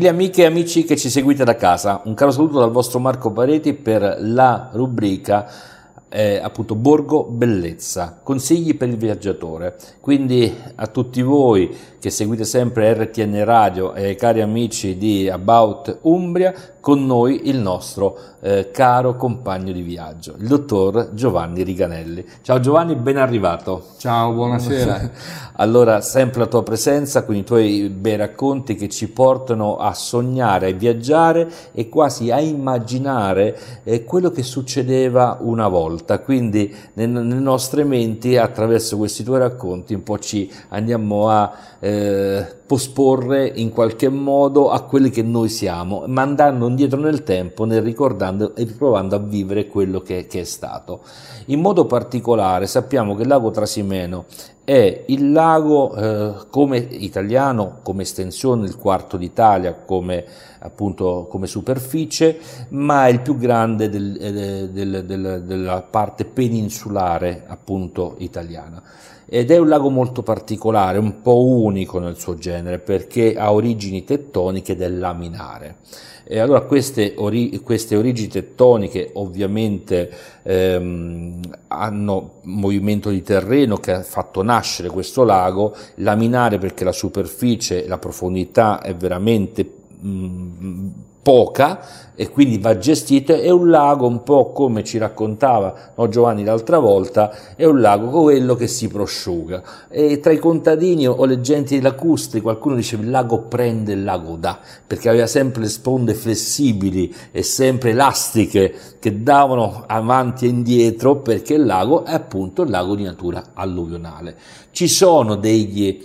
Gentili amiche e amici che ci seguite da casa, un caro saluto dal vostro Marco Pareti per la rubrica eh, appunto Borgo Bellezza, consigli per il viaggiatore. Quindi a tutti voi che seguite sempre RTN Radio e ai cari amici di About Umbria, con noi il nostro eh, caro compagno di viaggio, il dottor Giovanni Riganelli. Ciao Giovanni, ben arrivato. Ciao, buonasera. allora, sempre la tua presenza con i tuoi bei racconti che ci portano a sognare, a viaggiare e quasi a immaginare eh, quello che succedeva una volta. Quindi nelle nostre menti, attraverso questi tuoi racconti, un po' ci andiamo a eh, posporre in qualche modo a quelli che noi siamo, ma andando indietro nel tempo, nel ricordando e provando a vivere quello che, che è stato. In modo particolare sappiamo che il lago Trasimeno è il lago eh, come italiano, come estensione, il quarto d'Italia, come appunto come superficie, ma è il più grande del, eh, del, del, della parte peninsulare appunto italiana ed è un lago molto particolare, un po' unico nel suo genere perché ha origini tettoniche del laminare. E allora queste, ori- queste origini tettoniche ovviamente ehm, hanno movimento di terreno che ha fatto nascere questo lago, laminare perché la superficie, la profondità è veramente poca e quindi va gestito, è un lago un po' come ci raccontava no, Giovanni l'altra volta, è un lago quello che si prosciuga e tra i contadini o le genti lacustri qualcuno dice il lago prende, il lago dà, perché aveva sempre sponde flessibili e sempre elastiche che davano avanti e indietro perché il lago è appunto il lago di natura alluvionale. Ci sono degli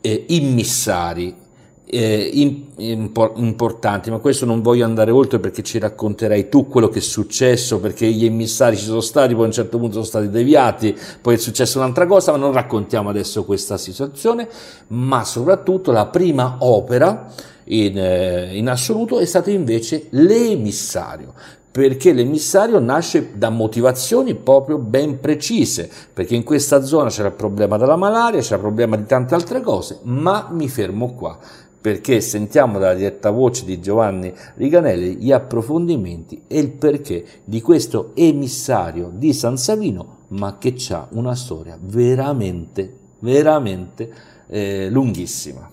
eh, immissari eh, in, importanti, ma questo non voglio andare oltre perché ci racconterai tu quello che è successo, perché gli emissari ci sono stati, poi a un certo punto sono stati deviati, poi è successa un'altra cosa, ma non raccontiamo adesso questa situazione, ma soprattutto la prima opera in, eh, in assoluto è stato invece l'emissario, perché l'emissario nasce da motivazioni proprio ben precise, perché in questa zona c'era il problema della malaria, c'era il problema di tante altre cose, ma mi fermo qua perché sentiamo dalla diretta voce di Giovanni Riganelli gli approfondimenti e il perché di questo emissario di San Savino, ma che ha una storia veramente, veramente eh, lunghissima.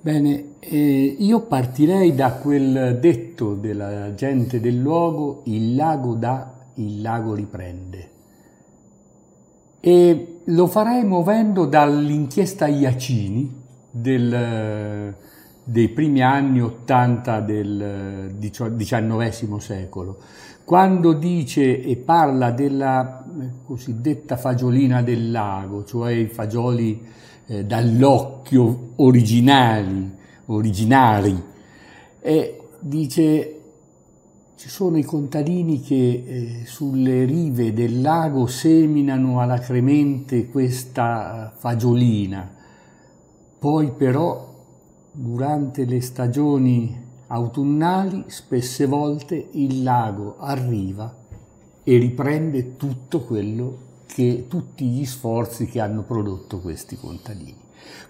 Bene, eh, io partirei da quel detto della gente del luogo, il lago dà, il lago riprende. E lo farei muovendo dall'inchiesta Iacini, del, dei primi anni 80 del XIX secolo, quando dice e parla della eh, cosiddetta fagiolina del lago, cioè i fagioli eh, dall'occhio originali, originari, e dice ci sono i contadini che eh, sulle rive del lago seminano alacremente questa fagiolina, poi però, durante le stagioni autunnali, spesse volte il lago arriva e riprende tutto quello che, tutti gli sforzi che hanno prodotto questi contadini.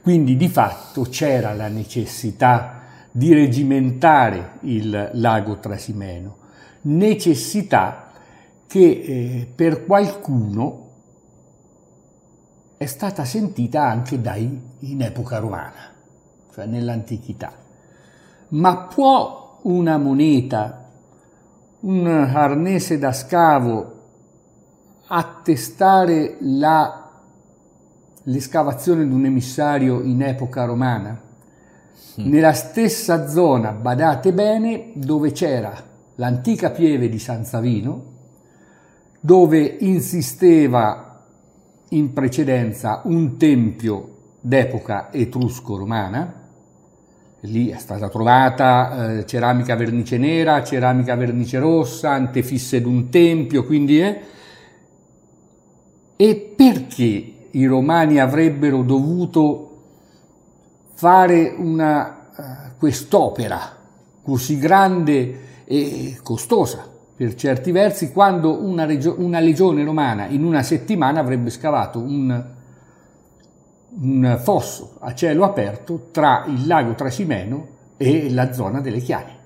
Quindi di fatto c'era la necessità di regimentare il lago Trasimeno, necessità che eh, per qualcuno è stata sentita anche dai, in epoca romana, cioè nell'antichità. Ma può una moneta, un arnese da scavo attestare la, l'escavazione di un emissario in epoca romana? Mm. Nella stessa zona, badate bene, dove c'era l'antica pieve di San Savino, dove insisteva in precedenza un tempio d'epoca etrusco-romana, lì è stata trovata eh, ceramica vernice nera, ceramica vernice rossa, antefisse di un tempio, quindi è... E perché i romani avrebbero dovuto fare una, uh, quest'opera così grande e costosa? Per certi versi, quando una, regio- una legione romana in una settimana avrebbe scavato un, un, fosso a cielo aperto tra il lago Trasimeno e la zona delle Chiane.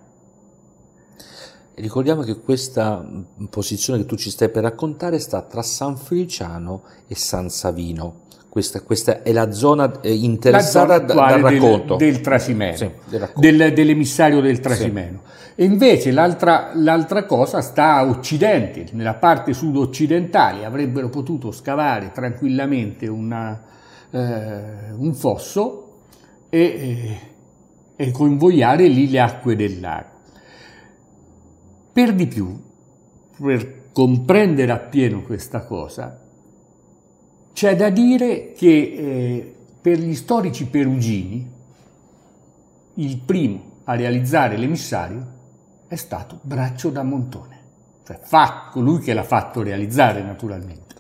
Ricordiamo che questa posizione che tu ci stai per raccontare sta tra San Feliciano e San Savino. Questa, questa è la zona eh, interessata la zona dal racconto. Del, del Trasimeno, sì, del del, dell'emissario del Trasimeno. Sì. E invece l'altra, l'altra, cosa sta a occidente, nella parte sud-occidentale. Avrebbero potuto scavare tranquillamente una, eh, un fosso e, eh, e convogliare lì le acque del lago. Per di più, per comprendere appieno questa cosa, c'è da dire che eh, per gli storici perugini il primo a realizzare l'emissario è stato Braccio da Montone, cioè fa, colui che l'ha fatto realizzare naturalmente.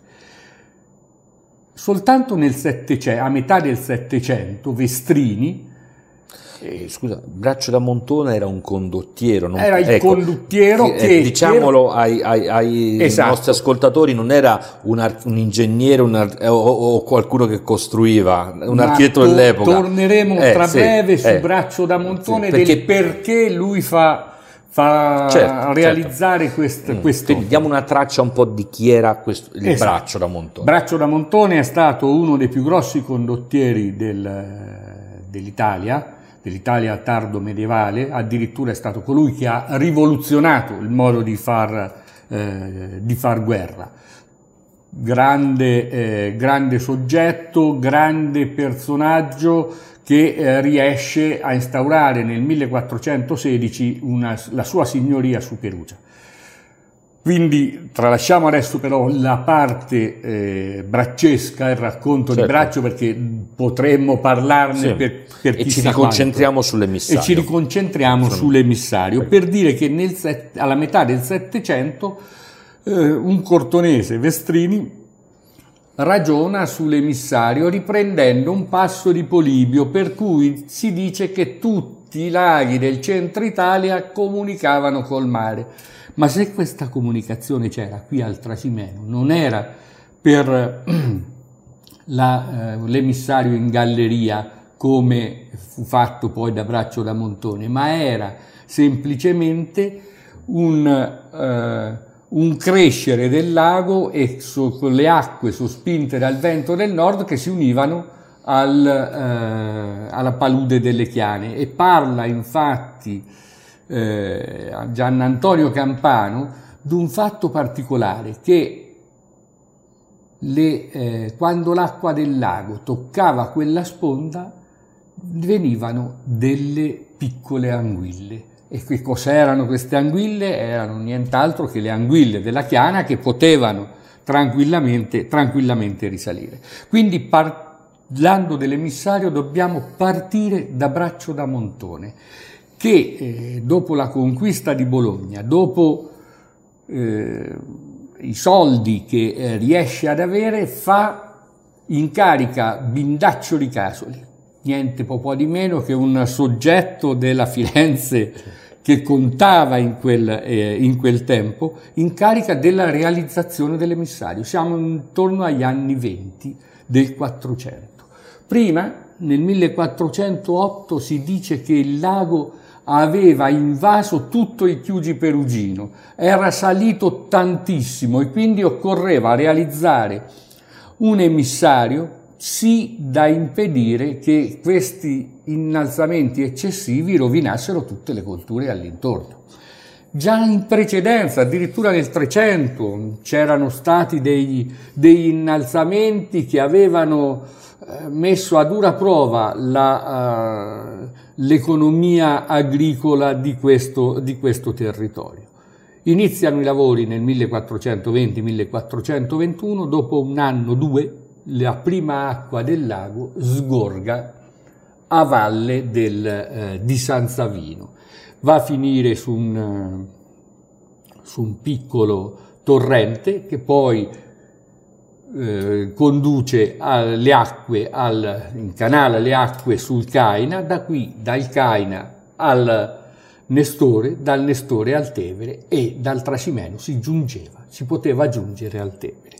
Soltanto nel 700, a metà del Settecento Vestrini eh, scusa, Braccio da Montone era un condottiero. Non, era il ecco, condottiero che... Eh, diciamolo ai, ai, ai esatto. nostri ascoltatori, non era un, un ingegnere un, o, o, qualcuno che costruiva, un Ma architetto to- dell'epoca. Torneremo eh, tra sì, breve su eh, Braccio da Montone sì, perché, del perché lui fa fa certo, realizzare certo. questo. Mm. questo. diamo una traccia un po' di chi era questo, il esatto. Braccio da Montone. Braccio da Montone è stato uno dei più grossi condottieri del, dell'Italia, dell'Italia tardo medievale, addirittura è stato colui che ha rivoluzionato il modo di far, eh, di far guerra. Grande, eh, grande, soggetto, grande personaggio che eh, riesce a instaurare nel 1416 una, la sua signoria su Perugia. Quindi tralasciamo adesso però la parte eh, braccesca, il racconto certo. di braccio, perché potremmo parlarne sì. per, per E ci riconcentriamo quanto. sull'emissario. E ci riconcentriamo sull'emissario, per dire che nel alla metà del Settecento eh, un cortonese, Vestrini, ragiona sull'emissario riprendendo un passo di Polibio, per cui si dice che tutti i laghi del centro Italia comunicavano col mare. Ma se questa comunicazione c'era qui al Trasimeno, non era per la, eh, l'emissario in galleria come fu fatto poi da Braccio da Montone, ma era semplicemente un, eh, un crescere del lago e so, con le acque sospinte dal vento del nord che si univano al, eh, alla palude delle Chiane. E parla infatti eh, Gian Antonio Campano di un fatto particolare che le, eh, quando l'acqua del lago toccava quella sponda venivano delle piccole anguille. E che cos'erano queste anguille? Erano nient'altro che le anguille della chiana che potevano tranquillamente, tranquillamente risalire. Quindi parlando dell'emissario dobbiamo partire da Braccio da Montone che eh, dopo la conquista di Bologna, dopo eh, i soldi che eh, riesce ad avere, fa in carica Bindaccio Casoli, niente po' di meno che un soggetto della Firenze che contava in quel, eh, in quel tempo, in carica della realizzazione dell'emissario. Siamo intorno agli anni 20 del 400. Prima, nel 1408, si dice che il lago aveva invaso tutto il Chiugi Perugino, era salito tantissimo e quindi occorreva realizzare un emissario sì da impedire che questi innalzamenti eccessivi rovinassero tutte le colture all'intorno. Già in precedenza, addirittura nel 300, c'erano stati degli, degli innalzamenti che avevano eh, messo a dura prova la, uh, l'economia agricola di questo, di questo territorio. Iniziano i lavori nel 1420-1421, dopo un anno, due, la prima acqua del lago sgorga a valle del, eh, di San Savino. Va a finire su un, su un piccolo torrente che poi eh, conduce le acque al, incanala le acque sul Caina, da qui dal Caina al Nestore, dal Nestore al Tevere e dal Trasimeno si giungeva, si poteva giungere al Tevere.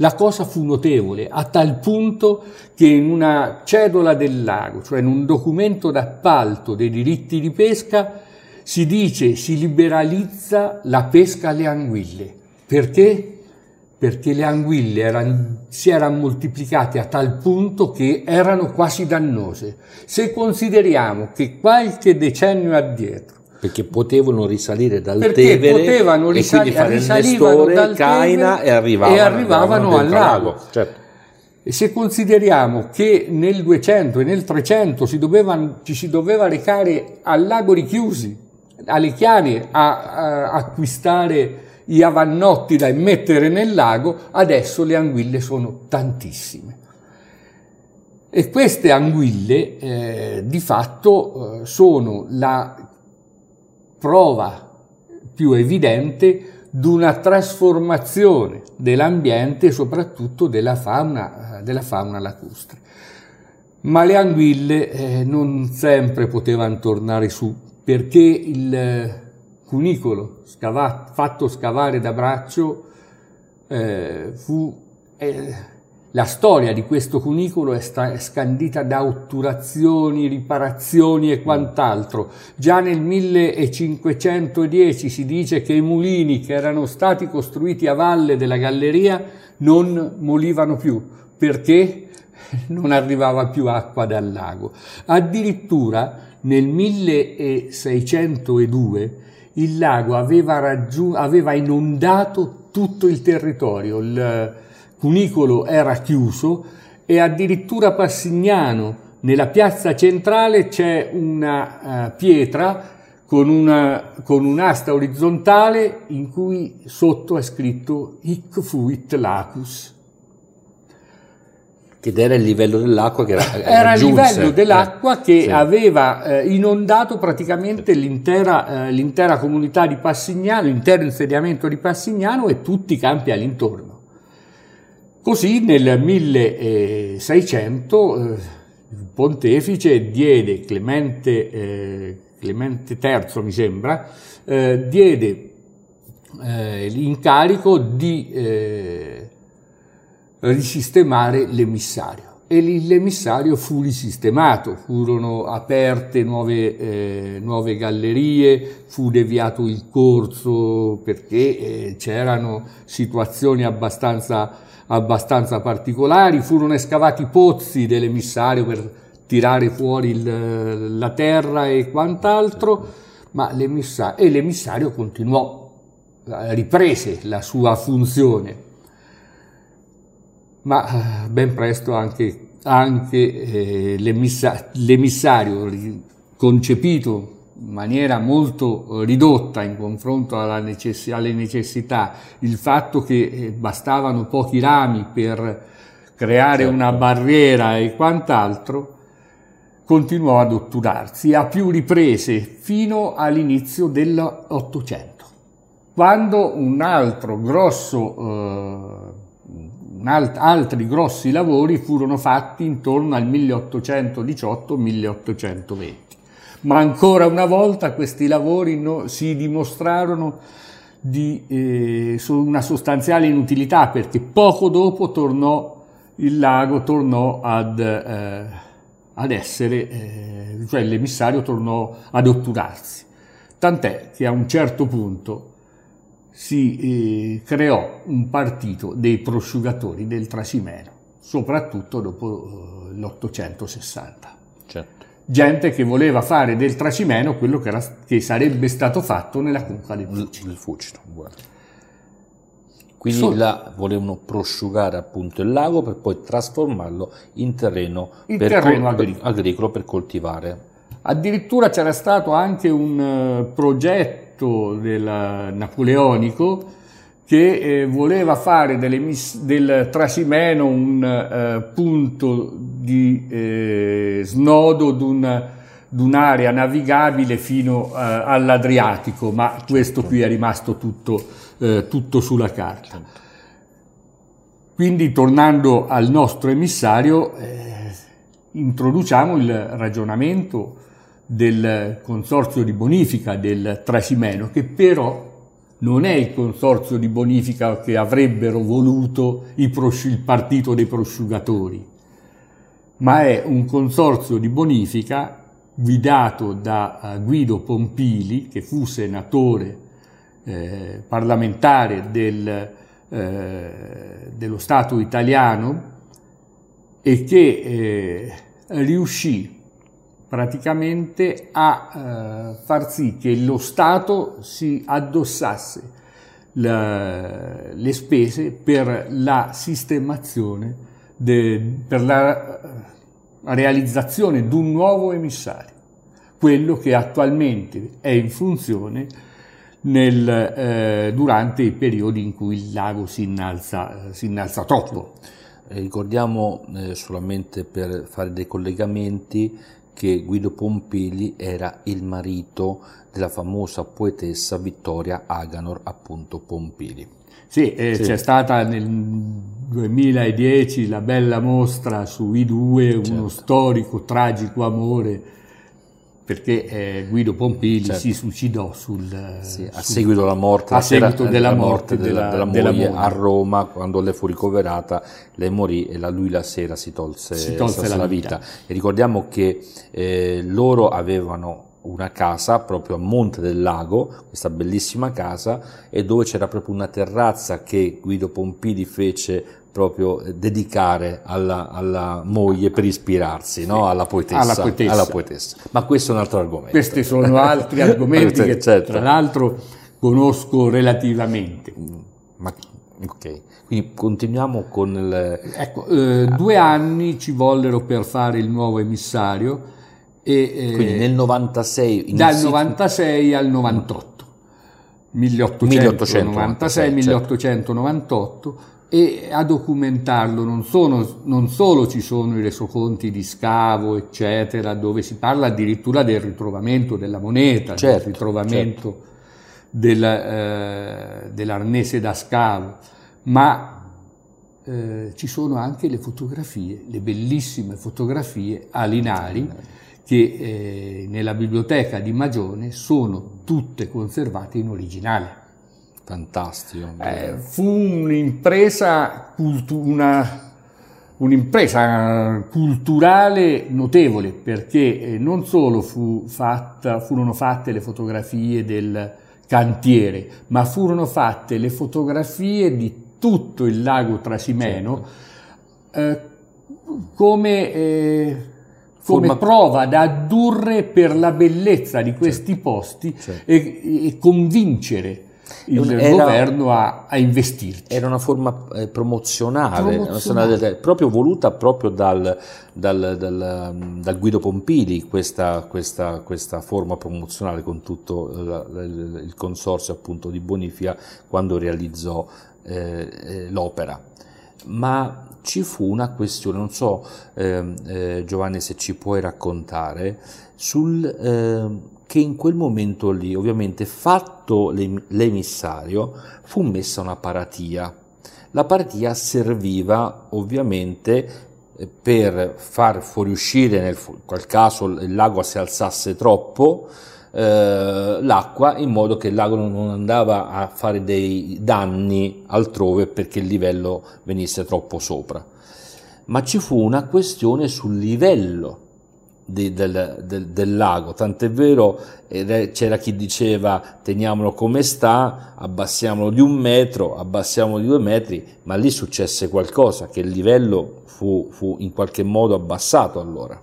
la cosa fu notevole, a tal punto che in una cedola del lago, cioè in un documento d'appalto dei diritti di pesca, si dice si liberalizza la pesca alle anguille. Perché? Perché le anguille erano, si erano moltiplicate a tal punto che erano quasi dannose. Se consideriamo che qualche decennio addietro perché potevano risalire dal perché Tevere potevano risali- e quindi fare il risalivano Nestore, dal Caina Tevere e arrivavano, e arrivavano al lago. Certo. E se consideriamo che nel 200 e nel 300 si doveva, ci si doveva recare al lago Richiusi, alle Chiane, a, a acquistare gli avannotti da immettere nel lago, adesso le anguille sono tantissime. E queste anguille eh, di fatto eh, sono la prova più evidente di una trasformazione dell'ambiente e soprattutto della fauna, della fauna lacustre. Ma le anguille eh, non sempre potevano tornare su perché il cunicolo scavato, fatto scavare da braccio eh, fu eh, la storia di questo cunicolo è, sta, è, scandita da otturazioni, riparazioni e quant'altro. Già nel 1510 si dice che i mulini che erano stati costruiti a valle della galleria non molivano più. Perché? Non arrivava più acqua dal lago. Addirittura nel 1602 il lago aveva, raggiun- aveva inondato tutto il territorio. Il, cunicolo era chiuso e addirittura Passignano, nella piazza centrale, c'è una uh, pietra con, una, con, un'asta orizzontale in cui sotto è scritto Hic fuit lacus. Ed era il livello dell'acqua che era, era il livello dell'acqua che sì. aveva eh, inondato praticamente l'intera, eh, l'intera comunità di Passignano, l'intero insediamento di Passignano e tutti i campi all'intorno. Così nel 1600 eh, il pontefice diede, Clemente, eh, Clemente III mi sembra, eh, diede eh, l'incarico di eh, risistemare l'emissario e l'emissario fu risistemato, furono aperte nuove, eh, nuove, gallerie, fu deviato il corso perché eh, c'erano situazioni abbastanza abbastanza particolari, furono escavati pozzi dell'emissario per tirare fuori il, la terra e quant'altro, ma l'emissario, e l'emissario continuò, riprese la sua funzione. Ma eh, ben presto anche, anche eh, l'emissa, l'emissario concepito in maniera molto eh, ridotta in confronto necess- alle necessità, il fatto che eh, bastavano pochi rami per creare certo. una barriera e quant'altro, continuò ad otturarsi a più riprese fino all'inizio dell'Ottocento, quando un altro grosso, eh, alt- altri grossi lavori furono fatti intorno al 1818-1820 ma ancora una volta questi lavori no, si dimostrarono di eh, una sostanziale inutilità perché poco dopo tornò il lago tornò ad, eh, ad essere, eh, cioè l'emissario tornò ad otturarsi. Tant'è che a un certo punto si eh, creò un partito dei prosciugatori del Trasimeno, soprattutto dopo eh, l'860. Certo gente che voleva fare del tracimeno quello che, era, che sarebbe stato fatto nella conca del Fucino. Il Fucino Quindi so, là volevano prosciugare appunto il lago per poi trasformarlo in terreno, in per terreno col- agricolo. agricolo per coltivare. Addirittura c'era stato anche un uh, progetto del, napoleonico che eh, voleva fare mis- del Trasimeno un eh, punto di eh, snodo di un'area navigabile fino eh, all'Adriatico, ma questo qui è rimasto tutto, eh, tutto sulla carta. Quindi tornando al nostro emissario, eh, introduciamo il ragionamento del consorzio di bonifica del Trasimeno, che però non è il consorzio di bonifica che avrebbero voluto il partito dei prosciugatori, ma è un consorzio di bonifica guidato da eh, Guido Pompili, che fu senatore eh, parlamentare del, eh, dello Stato italiano e che eh, riuscì praticamente a eh, far sì che lo Stato si addossasse la, le spese per la sistemazione, de, per la eh, realizzazione di un nuovo emissario, quello che attualmente è in funzione nel, eh, durante i periodi in cui il lago si innalza, si innalza troppo. Ricordiamo eh, solamente per fare dei collegamenti che Guido Pompili era il marito della famosa poetessa Vittoria Aganor, appunto Pompili. Sì, eh, sì. c'è stata nel 2010 la bella mostra su I2, certo. uno storico, tragico amore perché eh, Guido Pompili certo. si suicidò sul, sì, a sul, seguito della morte, a seguito della, della morte, della, della, della, moglie a Roma quando lei fu ricoverata lei morì e la, lui la sera si tolse, si tolse la, vita. vita. e ricordiamo che eh, loro avevano una casa proprio a Monte del Lago, questa bellissima casa, e dove c'era proprio una terrazza che Guido Pompili fece proprio dedicare alla, alla moglie per ispirarsi, no? alla, poetessa, alla, poetessa. alla, poetessa, Ma questo è un altro argomento. Questi sono altri argomenti che certo. tra l'altro conosco relativamente. Mm, ma, ok, quindi continuiamo con il... Ecco, eh, due anni ci vollero per fare il nuovo emissario. E, eh, quindi nel 96... Dal 96 al 98. 1896, 1898 e a documentarlo non, sono, non, solo ci sono i resoconti di scavo, eccetera, dove si parla addirittura del ritrovamento della moneta, certo, del ritrovamento certo. del, eh, dell'arnese da scavo, ma eh, ci sono anche le fotografie, le bellissime fotografie a Linari che eh, nella biblioteca di Magione sono tutte conservate in originale. Fantastico. Eh, fu un'impresa, cultu- una, un'impresa, culturale notevole perché eh, non solo fu fatta, furono fatte le fotografie del cantiere, ma furono fatte le fotografie di tutto il lago Trasimeno certo. eh, come, eh, come prova da addurre per la bellezza di questi certo. posti certo. E, e convincere il era, governo a, a, investirci. Era una forma eh, promozionale, promozionale. proprio voluta proprio dal, dal, dal, dal Guido Pompili, questa, questa, questa, forma promozionale con tutto la, la, il consorzio appunto di bonifica quando realizzò eh, eh, l'opera. Ma ci fu una questione, non so ehm, eh, Giovanni se ci puoi raccontare, sul ehm, che in quel momento lì, ovviamente fatto l'emissario, fu messa una paratia. La paratia serviva ovviamente eh, per far fuoriuscire, nel qual caso il lago si alzasse troppo, eh, l'acqua in modo che il lago non andava a fare dei danni altrove perché il livello venisse troppo sopra. Ma ci fu una questione sul livello di, del, del, del, lago, tant'è vero c'era chi diceva teniamolo come sta, abbassiamolo di un metro, abbassiamolo di due metri, ma lì successe qualcosa, che il livello fu, fu in qualche modo abbassato allora,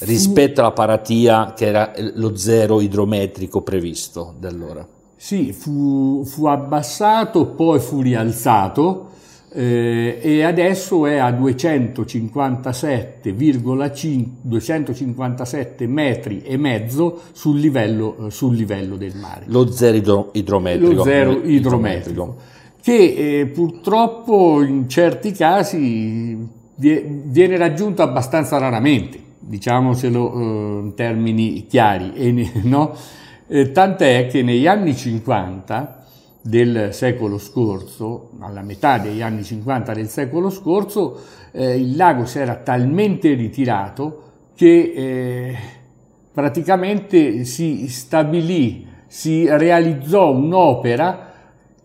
rispetto alla paratia che era lo zero idrometrico previsto da allora. Sì, fu, fu abbassato, poi fu rialzato, eh, e adesso è a 257,5 metri e mezzo sul livello, sul livello, del mare. Lo zero idrometrico. Lo zero idrometrico, che eh, purtroppo in certi casi viene raggiunto abbastanza raramente, diciamocelo eh, in termini chiari, e, no? Eh, tant'è che negli anni 50 del secolo scorso, alla metà degli anni 50 del secolo scorso, eh, il lago si era talmente ritirato che eh, praticamente si stabilì si realizzò un'opera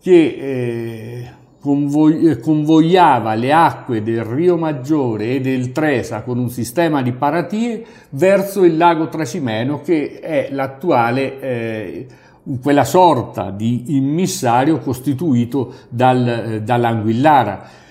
che eh, convogliava le acque del Rio Maggiore e del Tresa con un sistema di paratie verso il lago Trasimeno che è l'attuale eh, quella sorta di immissario costituito dal, eh, dall'Anguillara.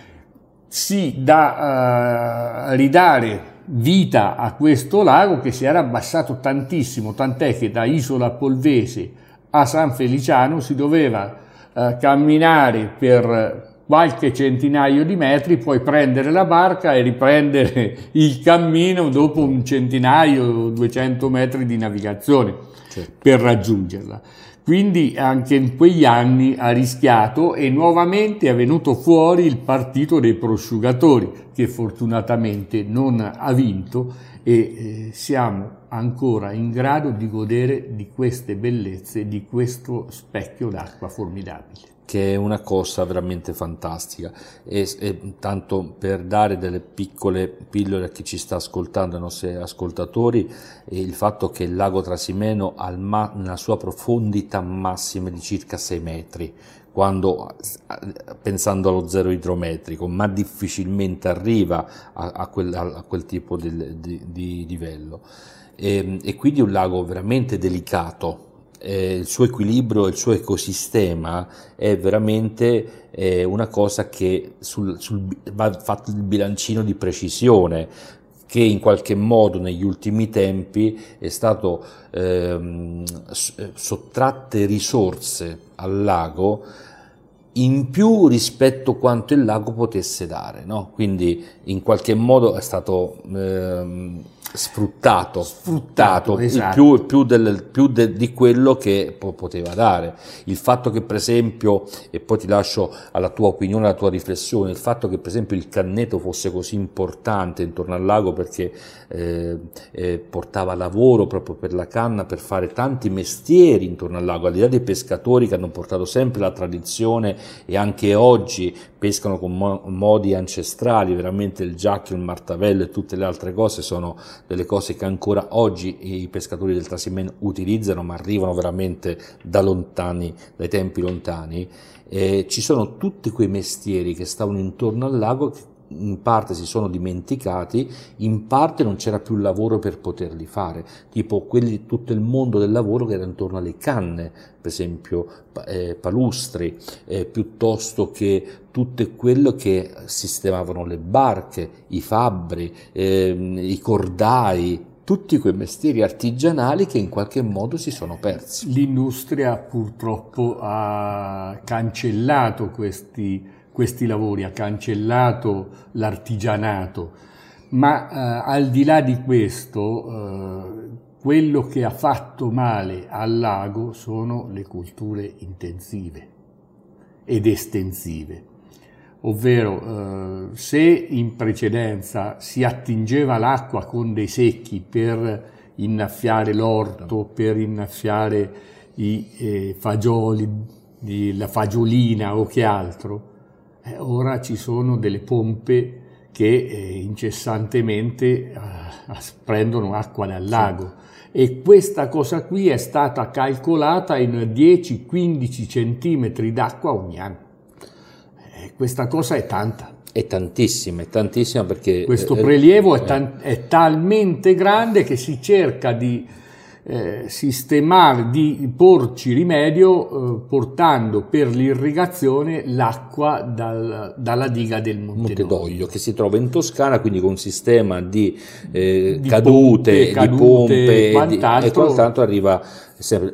Si da uh, ridare vita a questo lago che si era abbassato tantissimo, tant'è che da Isola Polvese a San Feliciano si doveva uh, camminare per qualche centinaio di metri, poi prendere la barca e riprendere il cammino dopo un centinaio, 200 metri di navigazione certo. per raggiungerla. Quindi anche in quegli anni ha rischiato e nuovamente è venuto fuori il partito dei prosciugatori che fortunatamente non ha vinto e eh, siamo ancora in grado di godere di queste bellezze, di questo specchio d'acqua formidabile che è una cosa veramente fantastica e, e, tanto per dare delle piccole pillole a chi ci sta ascoltando, ai nostri ascoltatori, il fatto che il lago Trasimeno ha una sua profondità massima di circa 6 metri, quando, pensando allo zero idrometrico, ma difficilmente arriva a, a, quel, a quel, tipo di, di, di livello. E, e quindi un lago veramente delicato, eh, il suo equilibrio, il suo ecosistema è veramente eh, una cosa che sul, sul, va fatto il bilancino di precisione che in qualche modo negli ultimi tempi è stato ehm, eh, sottratte risorse al lago in più rispetto a quanto il lago potesse dare, no? quindi in qualche modo è stato ehm, sfruttato, sfruttato esatto. più, più, del, più de, di quello che poteva dare. Il fatto che per esempio, e poi ti lascio alla tua opinione, alla tua riflessione, il fatto che per esempio il canneto fosse così importante intorno al lago perché eh, eh, portava lavoro proprio per la canna, per fare tanti mestieri intorno al lago, al di là dei pescatori che hanno portato sempre la tradizione e anche oggi pescano con mo- modi ancestrali, veramente il giacchio, il martavello e tutte le altre cose sono delle cose che ancora oggi i pescatori del Trasimeno utilizzano, ma arrivano veramente da lontani, dai tempi lontani. Eh, ci sono tutti quei mestieri che stavano intorno al lago che in parte si sono dimenticati, in parte non c'era più lavoro per poterli fare, tipo quelli, tutto il mondo del lavoro che era intorno alle canne, per esempio eh, palustri, eh, piuttosto che tutto quello che sistemavano le barche, i fabbri, eh, i cordai, tutti quei mestieri artigianali che in qualche modo si sono persi. L'industria purtroppo ha cancellato questi questi lavori, ha cancellato l'artigianato, ma eh, al di là di questo, eh, quello che ha fatto male al lago sono le culture intensive ed estensive. Ovvero, eh, se in precedenza si attingeva l'acqua con dei secchi per innaffiare l'orto, per innaffiare i eh, fagioli, la fagiolina o che altro, eh, ora ci sono delle pompe che eh, incessantemente eh, prendono acqua dal lago e questa cosa qui è stata calcolata in 10-15 centimetri d'acqua ogni anno. Eh, questa cosa è tanta. È tantissima, è tantissima perché... Questo eh, prelievo è, tan- è talmente grande che si cerca di eh, sistemare, di porci rimedio eh, portando per l'irrigazione l'acqua dal, dalla diga del Monte, Monte che si trova in Toscana, quindi con un sistema di, eh, di cadute, pompe, di pompe e quant'altro, e quant'altro arriva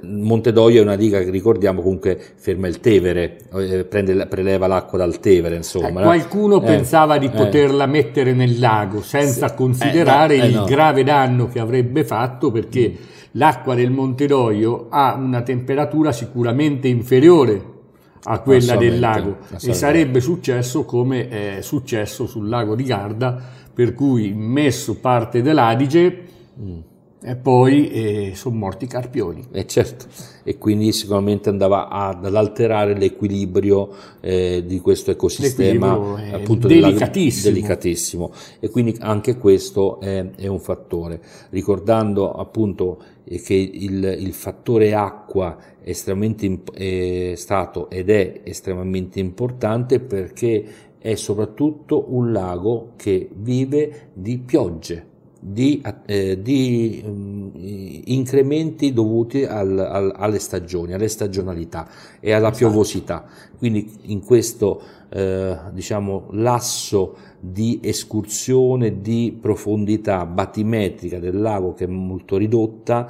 Monte Doglio è una diga che ricordiamo comunque ferma il Tevere, eh, prende, preleva l'acqua dal Tevere. Insomma, eh, qualcuno eh, pensava di eh. poterla mettere nel lago senza sì. considerare no, il no. grave danno che avrebbe fatto perché mm l'acqua del Monte Doio ha una temperatura sicuramente inferiore a quella del lago e sarebbe successo come è successo sul lago di Garda per cui messo parte dell'Adige mm. E poi eh, sono morti i carpioni. E certo, e quindi sicuramente andava ad, alterare l'equilibrio eh, di questo ecosistema appunto delicatissimo. delicatissimo. E quindi anche questo è, è un fattore. Ricordando appunto eh, che il, il fattore acqua è estremamente è stato ed è estremamente importante perché è soprattutto un lago che vive di piogge di, eh, di um, incrementi dovuti al, al, alle stagioni, alle stagionalità e alla esatto. piovosità. Quindi in questo eh, diciamo, lasso di escursione di profondità batimetrica del lago che è molto ridotta,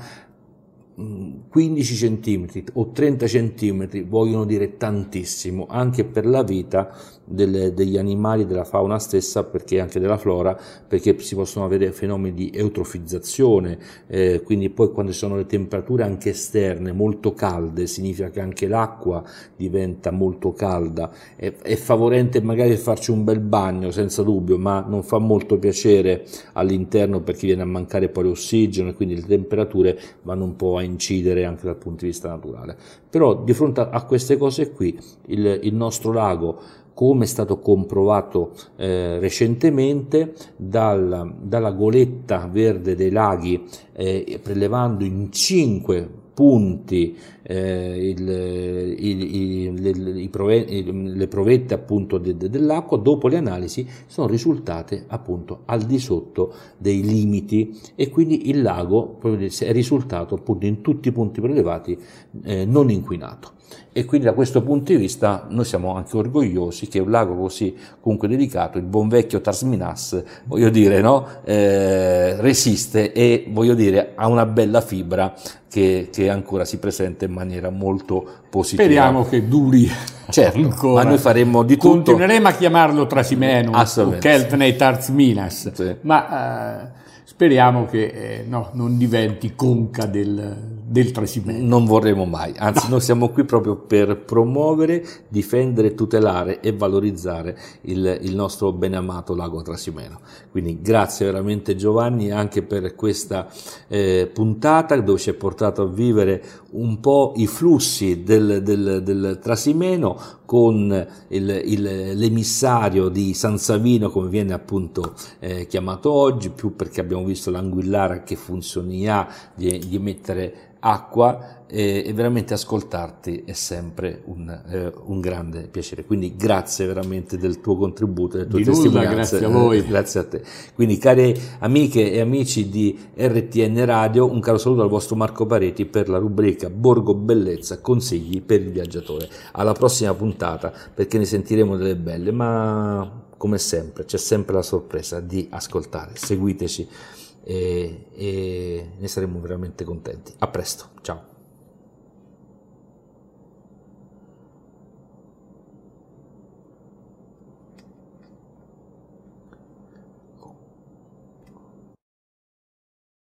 15 cm o 30 cm vogliono dire tantissimo anche per la vita delle, degli animali, della fauna stessa, perché anche della flora, perché si possono avere fenomeni di eutrofizzazione, eh, quindi poi quando ci sono le temperature anche esterne molto calde, significa che anche l'acqua diventa molto calda, è, è favorente magari farci un bel bagno senza dubbio, ma non fa molto piacere all'interno perché viene a mancare poi l'ossigeno e quindi le temperature vanno un po' a incidere anche dal punto di vista naturale. Però di fronte a queste cose qui il, il nostro lago come è stato comprovato eh, recentemente dal, dalla goletta verde dei laghi eh, prelevando in 5 punti eh, il, il, il, le, prove, le, provette appunto de, de, dell'acqua dopo le analisi sono risultate appunto al di sotto dei limiti e quindi il lago è risultato appunto in tutti i punti prelevati eh, non inquinato e quindi da questo punto di vista noi siamo anche orgogliosi che un lago così comunque delicato, il buon vecchio Tasminas, voglio dire, no? eh, resiste e voglio dire ha una bella fibra che, che, ancora si presenta in maniera molto positiva. Speriamo che duri certo, ancora. ma noi faremo di tutto. Continueremo a chiamarlo Trasimenus o Keltnei Tarsminas, sì. ma eh, speriamo che eh, no, non diventi conca del, del Trasimeno. Non vorremmo mai, anzi no. noi siamo qui proprio per promuovere, difendere, tutelare e valorizzare il, il nostro beneamato lago Trasimeno. Quindi grazie veramente Giovanni anche per questa eh, puntata dove ci hai portato a vivere un po' i flussi del, del, del Trasimeno con il, il, l'emissario di San Savino come viene appunto eh, chiamato oggi, più perché abbiamo visto l'anguillara che funzioni ha di, di emettere acqua e, e, veramente ascoltarti è sempre un, eh, un, grande piacere. Quindi grazie veramente del tuo contributo, delle tue di testimonianze. Nulla, grazie a voi. Eh, grazie a te. Quindi cari amiche e amici di RTN Radio, un caro saluto al vostro Marco Pareti per la rubrica Borgo Bellezza, consigli per il viaggiatore. Alla prossima puntata perché ne sentiremo delle belle, ma come sempre c'è sempre la sorpresa di ascoltare. Seguiteci e, e ne saremo veramente contenti. A presto, ciao.